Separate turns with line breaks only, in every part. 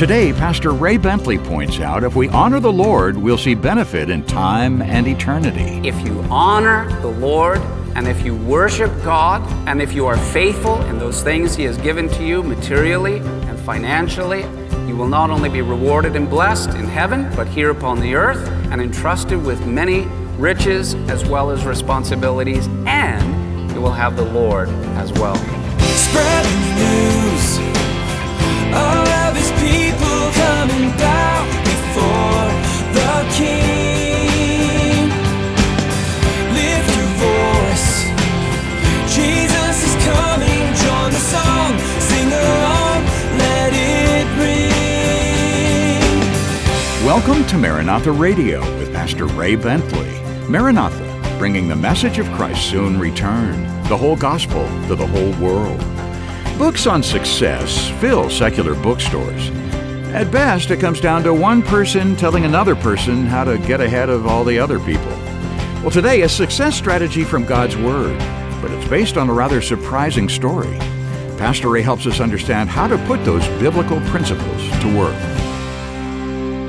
Today, Pastor Ray Bentley points out if we honor the Lord, we'll see benefit in time and eternity.
If you honor the Lord and if you worship God and if you are faithful in those things He has given to you materially and financially, you will not only be rewarded and blessed in heaven, but here upon the earth and entrusted with many riches as well as responsibilities, and you will have the Lord as well.
Spread the news. All
Welcome to Maranatha Radio with Pastor Ray Bentley. Maranatha, bringing the message of Christ's soon return, the whole gospel to the whole world. Books on success fill secular bookstores. At best, it comes down to one person telling another person how to get ahead of all the other people. Well, today, a success strategy from God's Word, but it's based on a rather surprising story. Pastor Ray helps us understand how to put those biblical principles to work.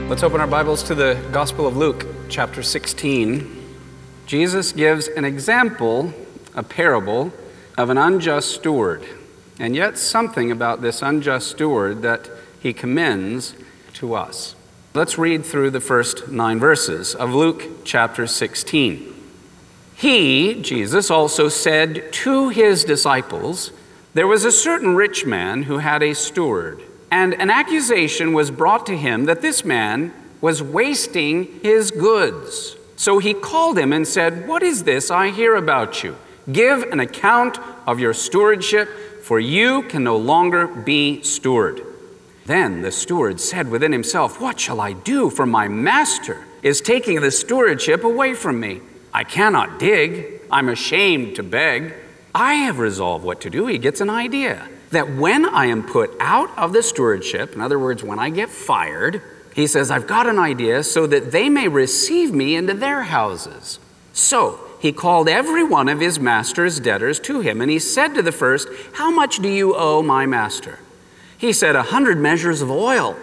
Let's open our Bibles to the Gospel of Luke, chapter 16. Jesus gives an example, a parable, of an unjust steward, and yet something about this unjust steward that he commends to us. Let's read through the first nine verses of Luke chapter 16. He, Jesus, also said to his disciples, There was a certain rich man who had a steward, and an accusation was brought to him that this man was wasting his goods. So he called him and said, What is this I hear about you? Give an account of your stewardship, for you can no longer be steward. Then the steward said within himself, What shall I do? For my master is taking the stewardship away from me. I cannot dig. I'm ashamed to beg. I have resolved what to do. He gets an idea that when I am put out of the stewardship, in other words, when I get fired, he says, I've got an idea so that they may receive me into their houses. So he called every one of his master's debtors to him, and he said to the first, How much do you owe my master? He said, A hundred measures of oil.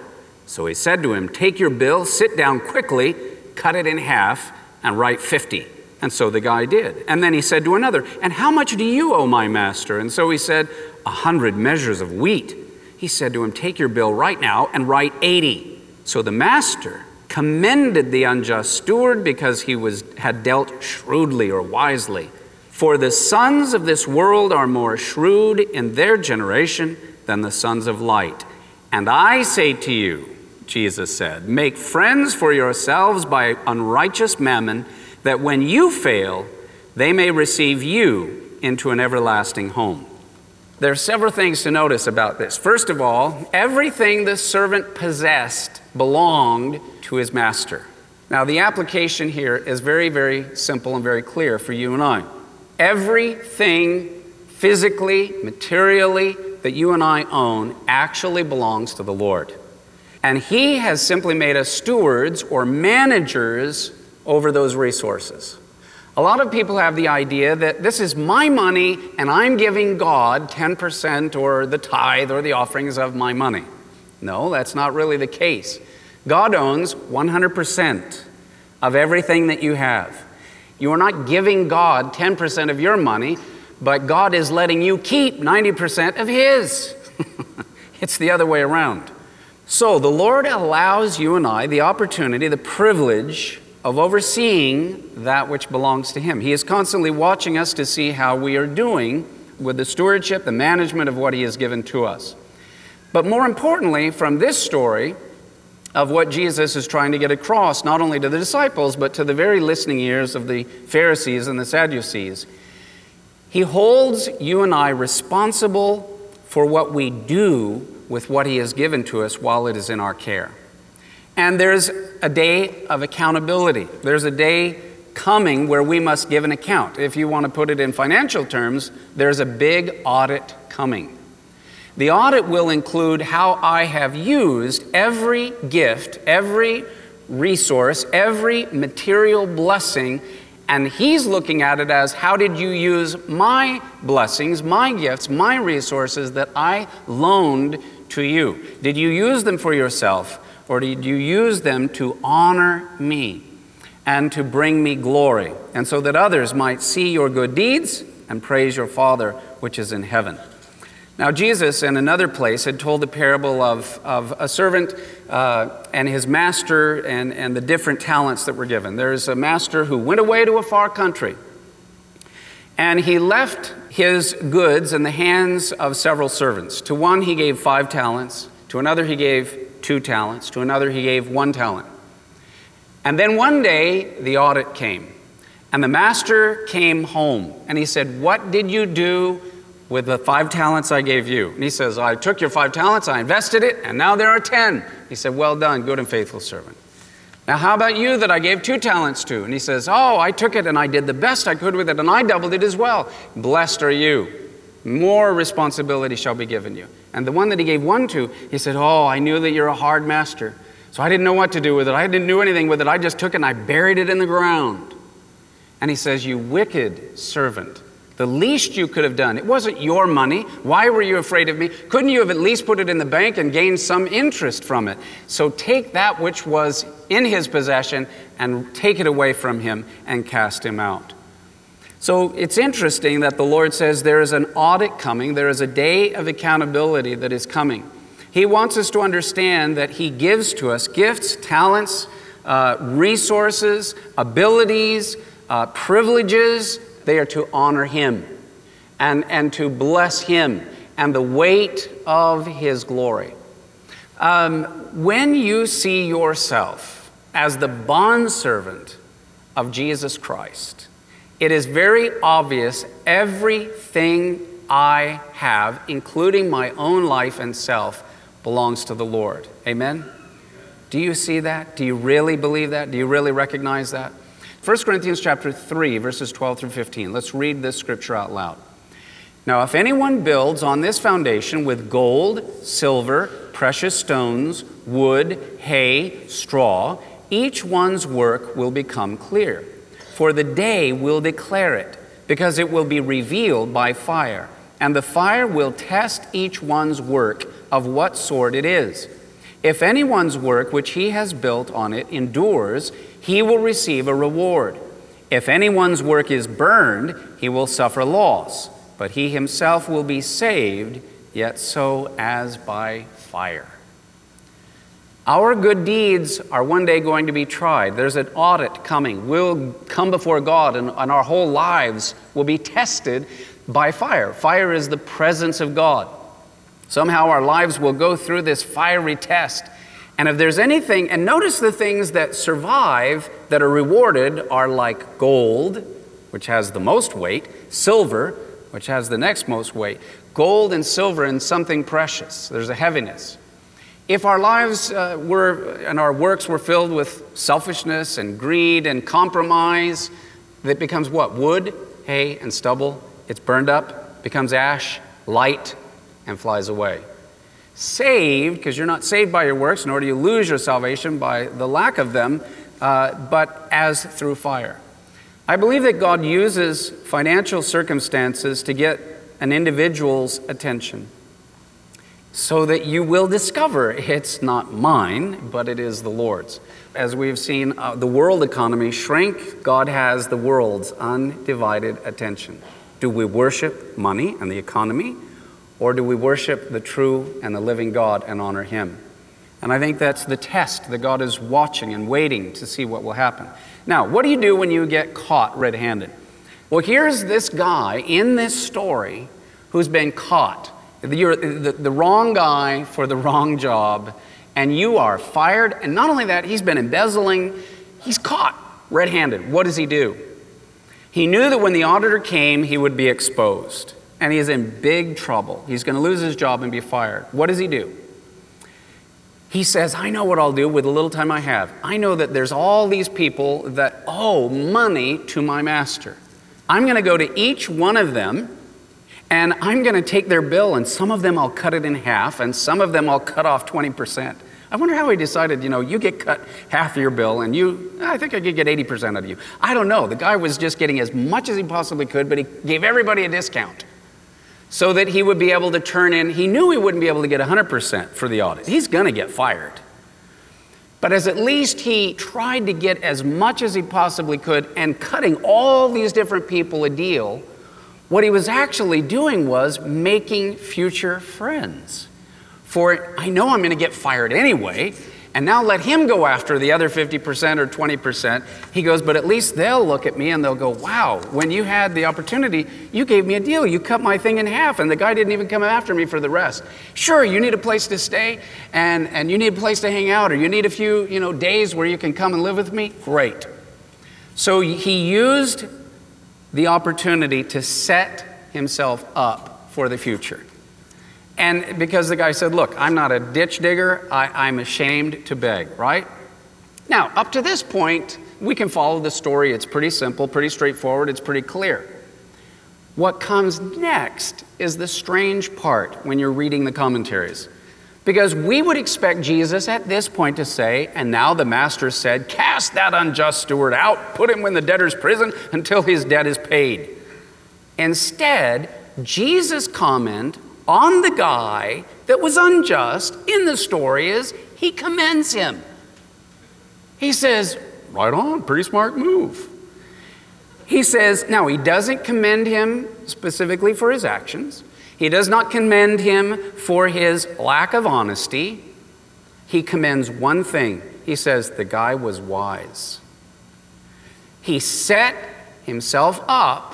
So he said to him, Take your bill, sit down quickly, cut it in half, and write fifty. And so the guy did. And then he said to another, And how much do you owe my master? And so he said, A hundred measures of wheat. He said to him, Take your bill right now and write eighty. So the master commended the unjust steward because he was, had dealt shrewdly or wisely. For the sons of this world are more shrewd in their generation than the sons of light. And I say to you, Jesus said, make friends for yourselves by unrighteous mammon, that when you fail, they may receive you into an everlasting home. There are several things to notice about this. First of all, everything the servant possessed belonged to his master. Now, the application here is very, very simple and very clear for you and I. Everything physically, materially, that you and I own actually belongs to the Lord. And He has simply made us stewards or managers over those resources. A lot of people have the idea that this is my money and I'm giving God 10% or the tithe or the offerings of my money. No, that's not really the case. God owns 100% of everything that you have. You are not giving God 10% of your money, but God is letting you keep 90% of His. it's the other way around. So the Lord allows you and I the opportunity, the privilege of overseeing that which belongs to Him. He is constantly watching us to see how we are doing with the stewardship, the management of what He has given to us. But more importantly, from this story of what Jesus is trying to get across, not only to the disciples, but to the very listening ears of the Pharisees and the Sadducees, He holds you and I responsible for what we do with what He has given to us while it is in our care. And there's a day of accountability. There's a day coming where we must give an account. If you want to put it in financial terms, there's a big audit coming. The audit will include how I have used every gift, every resource, every material blessing, and he's looking at it as how did you use my blessings, my gifts, my resources that I loaned to you? Did you use them for yourself, or did you use them to honor me and to bring me glory, and so that others might see your good deeds and praise your Father which is in heaven? Now, Jesus, in another place, had told the parable of, of a servant uh, and his master and, and the different talents that were given. There's a master who went away to a far country, and he left his goods in the hands of several servants. To one, he gave five talents, to another, he gave two talents, to another, he gave one talent. And then one day, the audit came, and the master came home, and he said, What did you do? With the five talents I gave you. And he says, I took your five talents, I invested it, and now there are ten. He said, Well done, good and faithful servant. Now, how about you that I gave two talents to? And he says, Oh, I took it and I did the best I could with it, and I doubled it as well. Blessed are you. More responsibility shall be given you. And the one that he gave one to, he said, Oh, I knew that you're a hard master. So I didn't know what to do with it. I didn't do anything with it. I just took it and I buried it in the ground. And he says, You wicked servant. The least you could have done. It wasn't your money. Why were you afraid of me? Couldn't you have at least put it in the bank and gained some interest from it? So take that which was in his possession and take it away from him and cast him out. So it's interesting that the Lord says there is an audit coming, there is a day of accountability that is coming. He wants us to understand that He gives to us gifts, talents, uh, resources, abilities, uh, privileges, they are to honor him and, and to bless him and the weight of his glory. Um, when you see yourself as the bondservant of Jesus Christ, it is very obvious everything I have, including my own life and self, belongs to the Lord. Amen? Do you see that? Do you really believe that? Do you really recognize that? 1 Corinthians chapter 3, verses 12 through 15. Let's read this scripture out loud. Now, if anyone builds on this foundation with gold, silver, precious stones, wood, hay, straw, each one's work will become clear. For the day will declare it, because it will be revealed by fire, and the fire will test each one's work of what sort it is. If anyone's work which he has built on it endures, he will receive a reward. If anyone's work is burned, he will suffer loss, but he himself will be saved, yet so as by fire. Our good deeds are one day going to be tried. There's an audit coming. We'll come before God, and, and our whole lives will be tested by fire. Fire is the presence of God. Somehow our lives will go through this fiery test and if there's anything, and notice the things that survive that are rewarded are like gold, which has the most weight, silver, which has the next most weight. Gold and silver and something precious. There's a heaviness. If our lives uh, were and our works were filled with selfishness and greed and compromise, that becomes what? Wood, hay, and stubble. It's burned up, becomes ash, light, and flies away saved, because you're not saved by your works, nor do you lose your salvation by the lack of them, uh, but as through fire. I believe that God uses financial circumstances to get an individual's attention so that you will discover it's not mine, but it is the Lord's. As we've seen uh, the world economy shrink, God has the world's undivided attention. Do we worship money and the economy? Or do we worship the true and the living God and honor Him? And I think that's the test that God is watching and waiting to see what will happen. Now, what do you do when you get caught red handed? Well, here's this guy in this story who's been caught. You're the, the wrong guy for the wrong job, and you are fired. And not only that, he's been embezzling. He's caught red handed. What does he do? He knew that when the auditor came, he would be exposed and he is in big trouble. He's going to lose his job and be fired. What does he do? He says, I know what I'll do with the little time I have. I know that there's all these people that owe money to my master. I'm going to go to each one of them and I'm going to take their bill, and some of them I'll cut it in half, and some of them I'll cut off 20%. I wonder how he decided, you know, you get cut half your bill and you, I think I could get 80% out of you. I don't know. The guy was just getting as much as he possibly could, but he gave everybody a discount. So that he would be able to turn in. He knew he wouldn't be able to get 100% for the audit. He's going to get fired. But as at least he tried to get as much as he possibly could and cutting all these different people a deal, what he was actually doing was making future friends. For I know I'm going to get fired anyway, and now let him go after the other 50% or 20%. He goes, but at least they'll look at me and they'll go, wow, when you had the opportunity, you gave me a deal. You cut my thing in half, and the guy didn't even come after me for the rest. Sure, you need a place to stay and, and you need a place to hang out, or you need a few you know, days where you can come and live with me. Great. So he used the opportunity to set himself up for the future. And because the guy said, Look, I'm not a ditch digger, I, am ashamed to beg, right? Now, up to this point, we can follow the story. It's pretty simple, pretty straightforward, it's pretty clear. What comes next is the strange part when you're reading the commentaries. Because we would expect Jesus at this point to say, And now the master said, Cast that unjust steward out, put him in the debtor's prison until his debt is paid. Instead, Jesus' comment on the guy that was unjust in the story is he commends him. He says, Right on, pretty smart move. He says, now he doesn't commend him specifically for his actions. He does not commend him for his lack of honesty. He commends one thing. He says, the guy was wise. He set himself up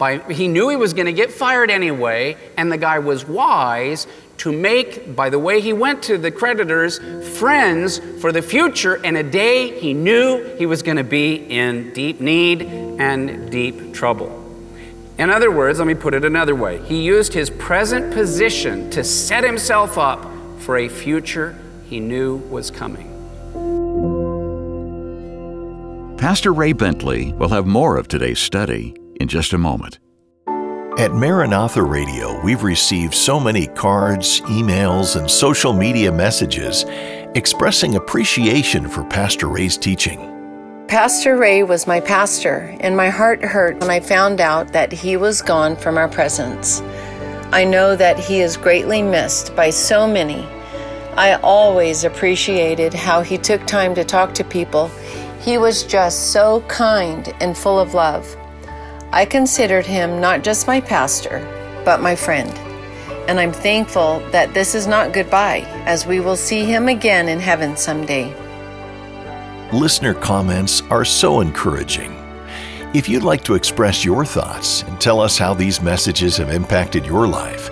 by, he knew he was going to get fired anyway, and the guy was wise to make, by the way he went to the creditors, friends for the future. And a day he knew he was going to be in deep need and deep trouble. In other words, let me put it another way he used his present position to set himself up for a future he knew was coming.
Pastor Ray Bentley will have more of today's study in just a moment.
At Maranatha Radio, we've received so many cards, emails, and social media messages expressing appreciation for Pastor Ray's teaching.
Pastor Ray was my pastor, and my heart hurt when I found out that he was gone from our presence. I know that he is greatly missed by so many. I always appreciated how he took time to talk to people. He was just so kind and full of love. I considered him not just my pastor, but my friend. And I'm thankful that this is not goodbye, as we will see him again in heaven someday.
Listener comments are so encouraging. If you'd like to express your thoughts and tell us how these messages have impacted your life,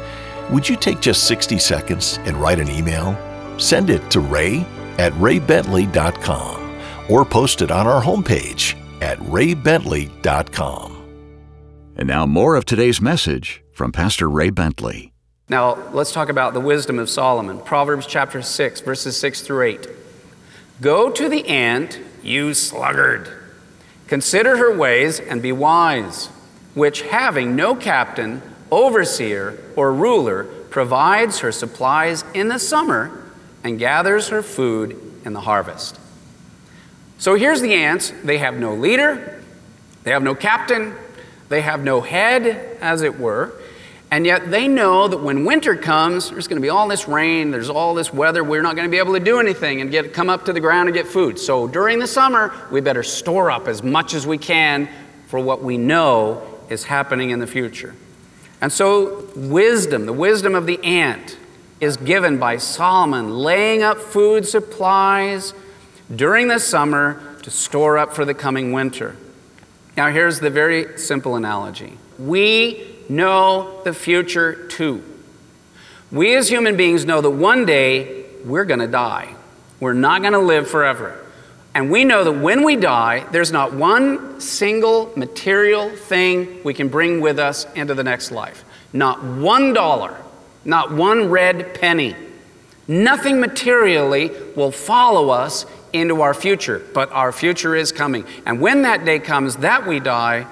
would you take just 60 seconds and write an email? Send it to ray at raybentley.com or post it on our homepage at raybentley.com.
And now, more of today's message from Pastor Ray Bentley.
Now, let's talk about the wisdom of Solomon. Proverbs chapter 6, verses 6 through 8. Go to the ant, you sluggard. Consider her ways and be wise, which having no captain, overseer, or ruler, provides her supplies in the summer and gathers her food in the harvest. So here's the ants. They have no leader, they have no captain, they have no head, as it were, and yet they know that when winter comes, there's going to be all this rain, there's all this weather, we're not going to be able to do anything and get come up to the ground and get food. So during the summer, we better store up as much as we can for what we know is happening in the future. And so wisdom, the wisdom of the ant is given by Solomon laying up food supplies during the summer to store up for the coming winter. Now, here's the very simple analogy we know the future too. We as human beings know that one day we're going to die. We're not going to live forever. And we know that when we die, there's not one single material thing we can bring with us into the next life. Not one dollar, not one red penny. Nothing materially will follow us into our future, but our future is coming. And when that day comes that we die,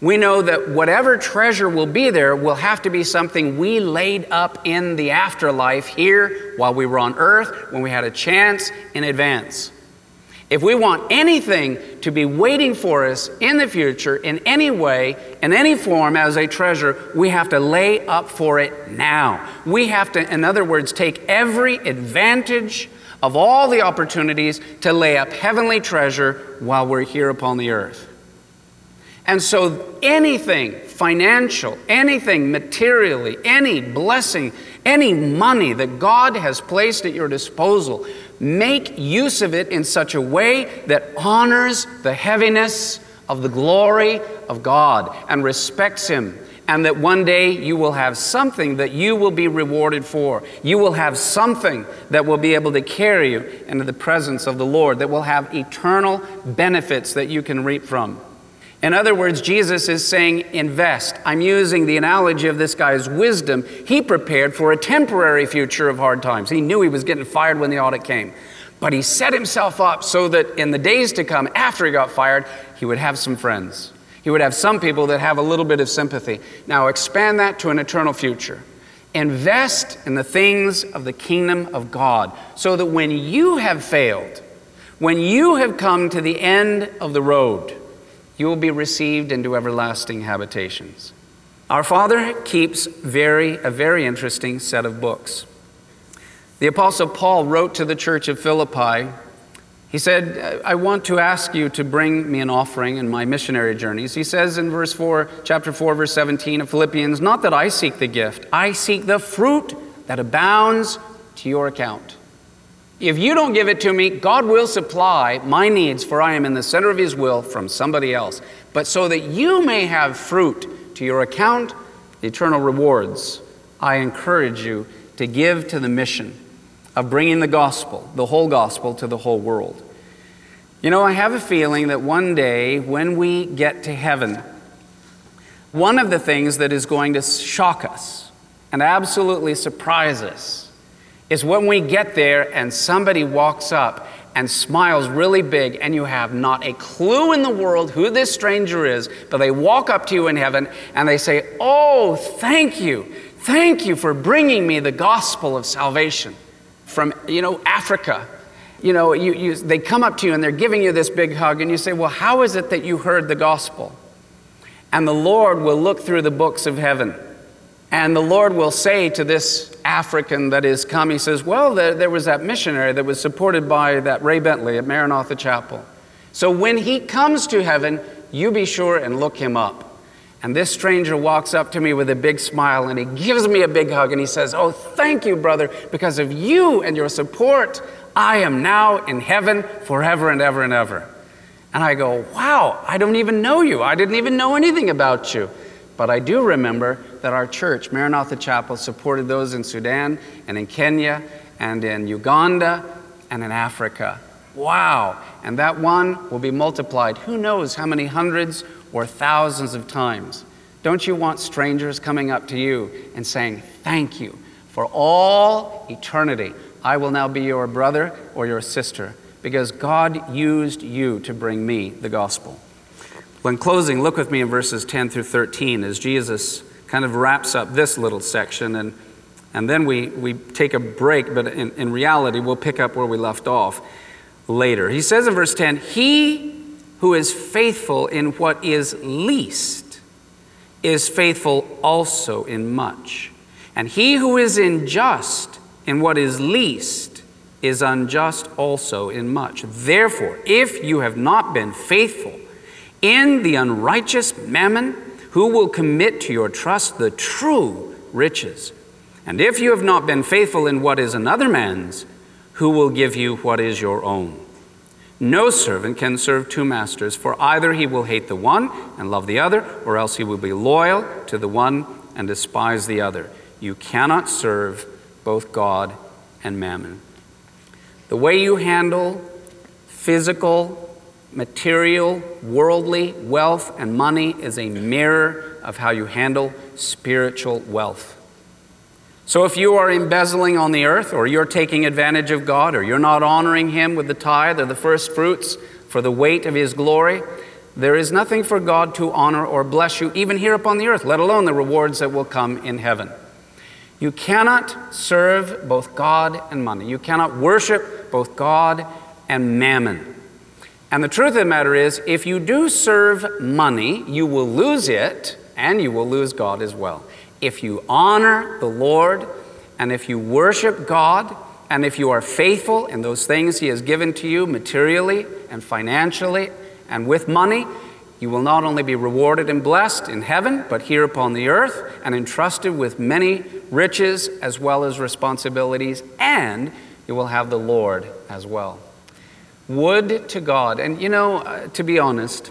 we know that whatever treasure will be there will have to be something we laid up in the afterlife here while we were on earth when we had a chance in advance. If we want anything to be waiting for us in the future in any way, in any form as a treasure, we have to lay up for it now. We have to, in other words, take every advantage of all the opportunities to lay up heavenly treasure while we're here upon the earth. And so, anything financial, anything materially, any blessing, any money that God has placed at your disposal, make use of it in such a way that honors the heaviness of the glory of God and respects Him. And that one day you will have something that you will be rewarded for. You will have something that will be able to carry you into the presence of the Lord, that will have eternal benefits that you can reap from. In other words, Jesus is saying, invest. I'm using the analogy of this guy's wisdom. He prepared for a temporary future of hard times. He knew he was getting fired when the audit came. But he set himself up so that in the days to come, after he got fired, he would have some friends. He would have some people that have a little bit of sympathy. Now, expand that to an eternal future. Invest in the things of the kingdom of God so that when you have failed, when you have come to the end of the road, you will be received into everlasting habitations. Our Father keeps very, a very interesting set of books. The Apostle Paul wrote to the church of Philippi. He said, I want to ask you to bring me an offering in my missionary journeys. He says in verse 4, chapter 4, verse 17 of Philippians, Not that I seek the gift, I seek the fruit that abounds to your account. If you don't give it to me, God will supply my needs, for I am in the center of His will from somebody else. But so that you may have fruit to your account, eternal rewards, I encourage you to give to the mission of bringing the gospel, the whole gospel, to the whole world. You know, I have a feeling that one day when we get to heaven, one of the things that is going to shock us and absolutely surprise us is when we get there and somebody walks up and smiles really big, and you have not a clue in the world who this stranger is, but they walk up to you in heaven and they say, Oh, thank you. Thank you for bringing me the gospel of salvation from, you know, Africa. You know, you, you, they come up to you and they're giving you this big hug, and you say, Well, how is it that you heard the gospel? And the Lord will look through the books of heaven and the Lord will say to this African that is come, He says, Well, there, there, was that missionary that was supported by that Ray Bentley at Maranatha Chapel. So when he comes to heaven, you be sure and look him up. And this stranger walks up to me with a big smile and he gives me a big hug and he says, Oh, thank you, brother. Because of you and your support, I am now in heaven forever and ever and ever. And I go, Wow, I don't even know you. I didn't even know anything about you. But I do remember that our church, Maranatha Chapel, supported those in Sudan and in Kenya and in Uganda and in Africa. Wow. And that one will be multiplied who knows how many hundreds or thousands of times. Don't you want strangers coming up to you and saying, Thank you for all eternity? I will now be your brother or your sister because God used you to bring me the gospel. Well, in closing, look with me in verses 10 through 13 as Jesus kind of wraps up this little section, and, and then we, we take a break, but in, in reality, we'll pick up where we left off later. He says in verse 10 He who is faithful in what is least is faithful also in much. And he who is unjust in what is least is unjust also in much. Therefore, if you have not been faithful, in the unrighteous mammon, who will commit to your trust the true riches? And if you have not been faithful in what is another man's, who will give you what is your own? No servant can serve two masters, for either he will hate the one and love the other, or else he will be loyal to the one and despise the other. You cannot serve both God and mammon. The way you handle physical material, worldly wealth and money is a mirror of how you handle spiritual wealth. So if you are embezzling on the earth, or you're taking advantage of God, or you're not honoring Him with the tithe or the first fruits for the weight of His glory, there is nothing for God to honor or bless you, even here upon the earth, let alone the rewards that will come in heaven. You cannot serve both God and money. You cannot worship both God and mammon. And the truth of the matter is, if you do serve money, you will lose it and you will lose God as well. If you honor the Lord and if you worship God and if you are faithful in those things He has given to you materially and financially and with money, you will not only be rewarded and blessed in heaven, but here upon the earth and entrusted with many riches as well as responsibilities, and you will have the Lord as well. Would to God, and you know, uh, to be honest,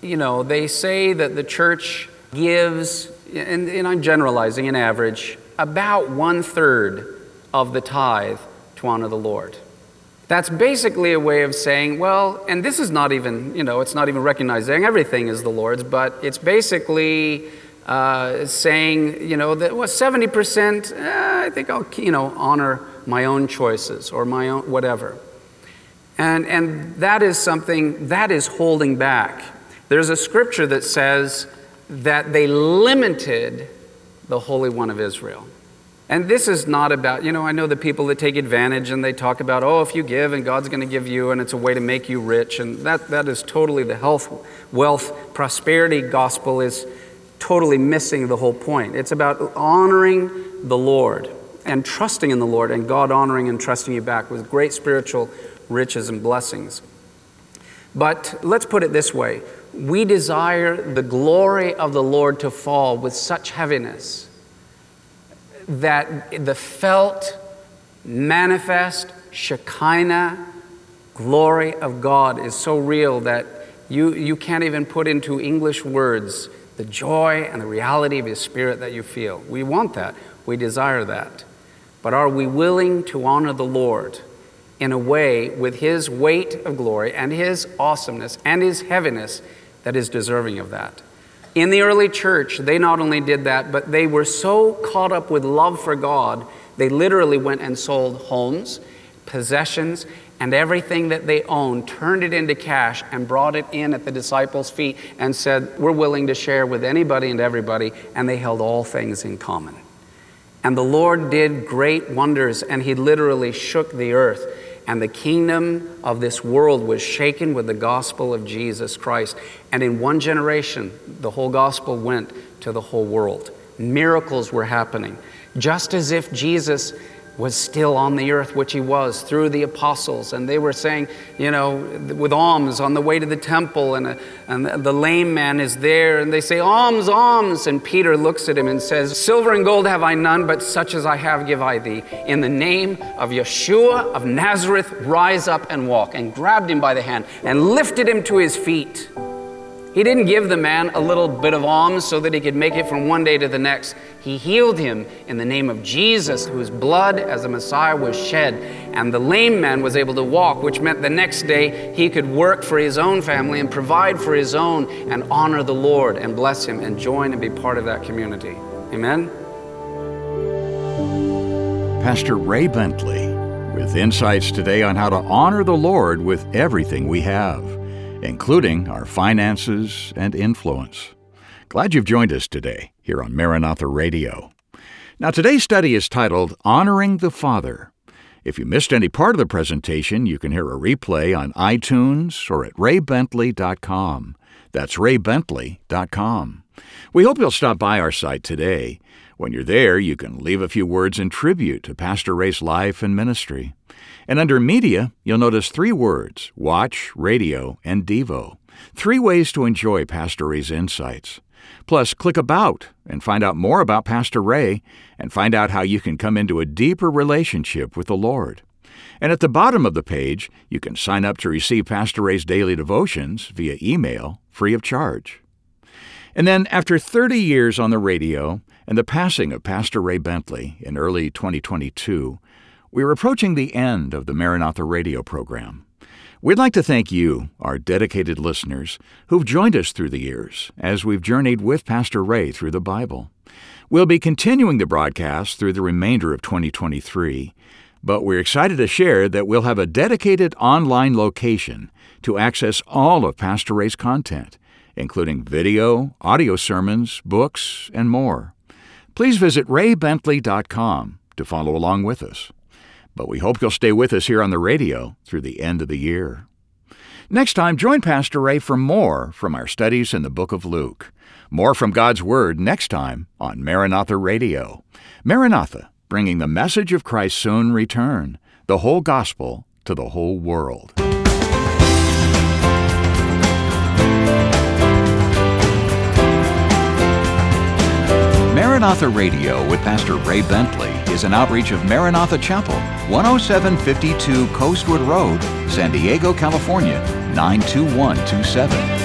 you know, they say that the church gives, and, and I'm generalizing an average, about one third of the tithe to honor the Lord. That's basically a way of saying, well, and this is not even, you know, it's not even recognizing everything is the Lord's, but it's basically uh, saying, you know, that well, 70%, eh, I think I'll, you know, honor my own choices or my own whatever. And, and that is something that is holding back. There's a scripture that says that they limited the Holy One of Israel. And this is not about, you know, I know the people that take advantage and they talk about, oh, if you give and God's going to give you and it's a way to make you rich. And that, that is totally the health, wealth, prosperity gospel is totally missing the whole point. It's about honoring the Lord and trusting in the Lord and God honoring and trusting you back with great spiritual riches and blessings. But let's put it this way we desire the glory of the Lord to fall with such heaviness that the felt, manifest, Shekinah glory of God is so real that you, you can't even put into English words the joy and the reality of His Spirit that you feel. We want that, we desire that. But are we willing to honor the Lord in a way with His weight of glory and His awesomeness and His heaviness that is deserving of that? In the early church, they not only did that, but they were so caught up with love for God, they literally went and sold homes, possessions, and everything that they owned, turned it into cash, and brought it in at the disciples' feet and said, We're willing to share with anybody and everybody. And they held all things in common. And the Lord did great wonders, and He literally shook the earth and the kingdom of this world was shaken with the gospel of Jesus Christ. And in one generation, the whole gospel went to the whole world. Miracles were happening, just as if Jesus was still on the earth, which he was, through the apostles. And they were saying, you know, with alms on the way to the temple, and, a, uh, and the lame man is there, and they say, Alms, alms. And Peter looks at him and says, Silver and gold have I none, but such as I have give I thee. In the name of Yeshua of Nazareth, rise up and walk. And grabbed him by the hand and lifted him to his feet. He didn't give the man a little bit of alms so that he could make it from one day to the next. He healed him in the name of Jesus, whose blood as a Messiah was shed. And the lame man was able to walk, which meant the next day he could work for his own family and provide for his own and honor the Lord and bless him and join and be part of that community. Amen?
Pastor Ray Bentley with insights today on how to honor the Lord with everything we have including our finances and influence. Glad you've joined us today here on Maranatha Radio. Now, today's study is titled Honoring the Father. If you missed any part of the presentation, you can hear a replay on iTunes or at raybentley.com. That's raybentley.com. We hope you'll stop by our site today. When you're there, you can leave a few words in tribute to Pastor Ray's life and ministry. And under Media, you'll notice three words Watch, Radio, and Devo. Three ways to enjoy Pastor Ray's insights. Plus, click About and find out more about Pastor Ray and find out how you can come into a deeper relationship with the Lord. And at the bottom of the page, you can sign up to receive Pastor Ray's daily devotions via email free of charge. And then, after 30 years on the radio and the passing of Pastor Ray Bentley in early 2022, we're approaching the end of the Maranatha radio program. We'd like to thank you, our dedicated listeners, who've joined us through the years as we've journeyed with Pastor Ray through the Bible. We'll be continuing the broadcast through the remainder of 2023, but we're excited to share that we'll have a dedicated online location to access all of Pastor Ray's content, including video, audio sermons, books, and more. Please visit raybentley.com to follow along with us but we hope you'll stay with us here on the radio through the end of the year. Next time, join Pastor Ray for more from our studies in the book of Luke. More from God's Word next time on Maranatha Radio. Maranatha, bringing the message of Christ's soon return, the whole gospel to the whole world. Maranatha Radio with Pastor Ray Bentley is an outreach of Maranatha Chapel, 10752 Coastwood Road, San Diego, California, 92127.